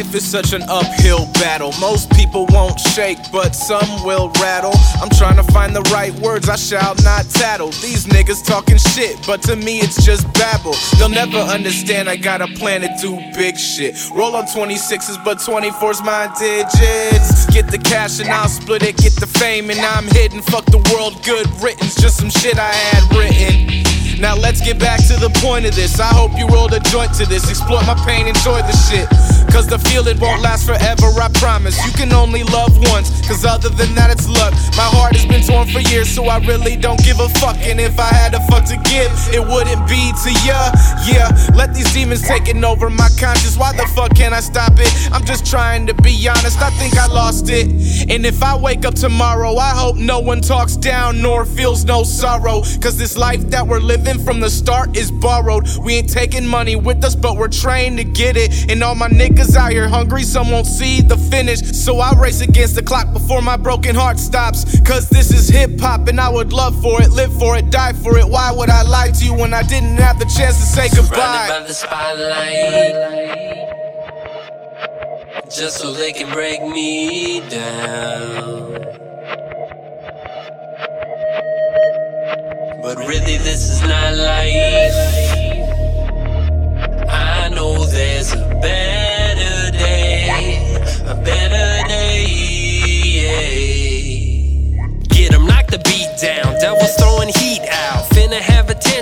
Life is such an uphill battle. Most people won't shake, but some will rattle. I'm trying to find the right words, I shall not tattle. These niggas talking shit, but to me it's just babble. They'll never understand I got a plan to do big shit. Roll on 26s, but 24's my digits. Get the cash and I'll split it, get the fame, and I'm hidden. Fuck the world, good written's just some shit I had written. Now let's get back to the point of this. I hope you rolled a joint to this. Exploit my pain, enjoy the shit. Cause the feeling won't last forever, I promise. You can only love once, cause other than that, it's luck. My heart has been torn for years, so I really don't give a fuck. And if I had a fuck to give, it wouldn't be to ya. Yeah, let these demons taking over my conscience. Why the fuck can't I stop it? I'm just trying to be honest, I think I lost it. And if I wake up tomorrow, I hope no one talks down nor feels no sorrow. Cause this life that we're living from the start is borrowed. We ain't taking money with us, but we're trained to get it. And all my niggas out here hungry, some won't see the finish. So I race against the clock before my broken heart stops. Cause this is hip hop and I would love for it, live for it, die for it. Why would I lie to you when I didn't have the chance to say goodbye? Surrounded by the spotlight, just so they can break me down. But really, this is not life.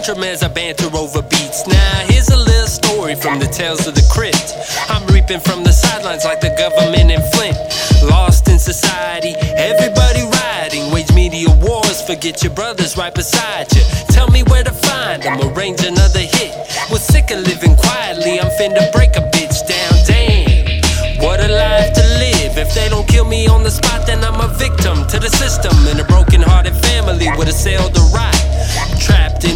Tantrum as I banter over beats. Now, here's a little story from the tales of the crypt. I'm reaping from the sidelines like the government in Flint. Lost in society, everybody riding. Wage media wars, forget your brothers right beside you. Tell me where to find them, arrange another hit. We're sick of living quietly, I'm finna break a bitch down. Damn, what a life to live. If they don't kill me on the spot, then I'm a victim to the system. In a broken hearted family with a sail to ride.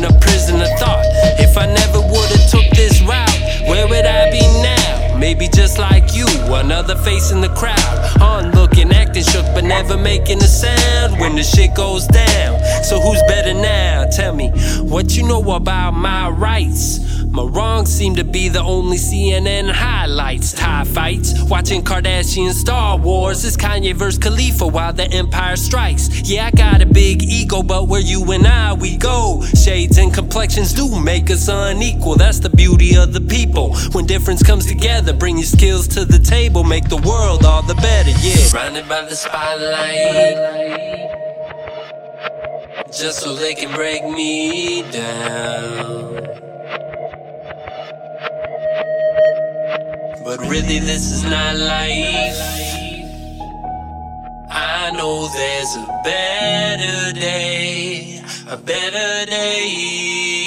A prison of thought. If I never would've took this route, where would I be now? Maybe just like you, another face in the crowd. On looking, acting shook, but never making a sound when the shit goes down. So who's better now? Tell me what you know about my rights. My wrongs seem to be the only CNN highlights. Tie fights, watching Kardashian Star Wars. It's Kanye vs. Khalifa while the Empire strikes. Yeah, I got a big ego, but where you and I we go. Shades and complexions do make us unequal. That's the beauty of the people. When difference comes together, bring your skills to the table, make the world all the better. Yeah. Surrounded by the spotlight just so they can break me down. But really, this is not life. I know there's a better day, a better day.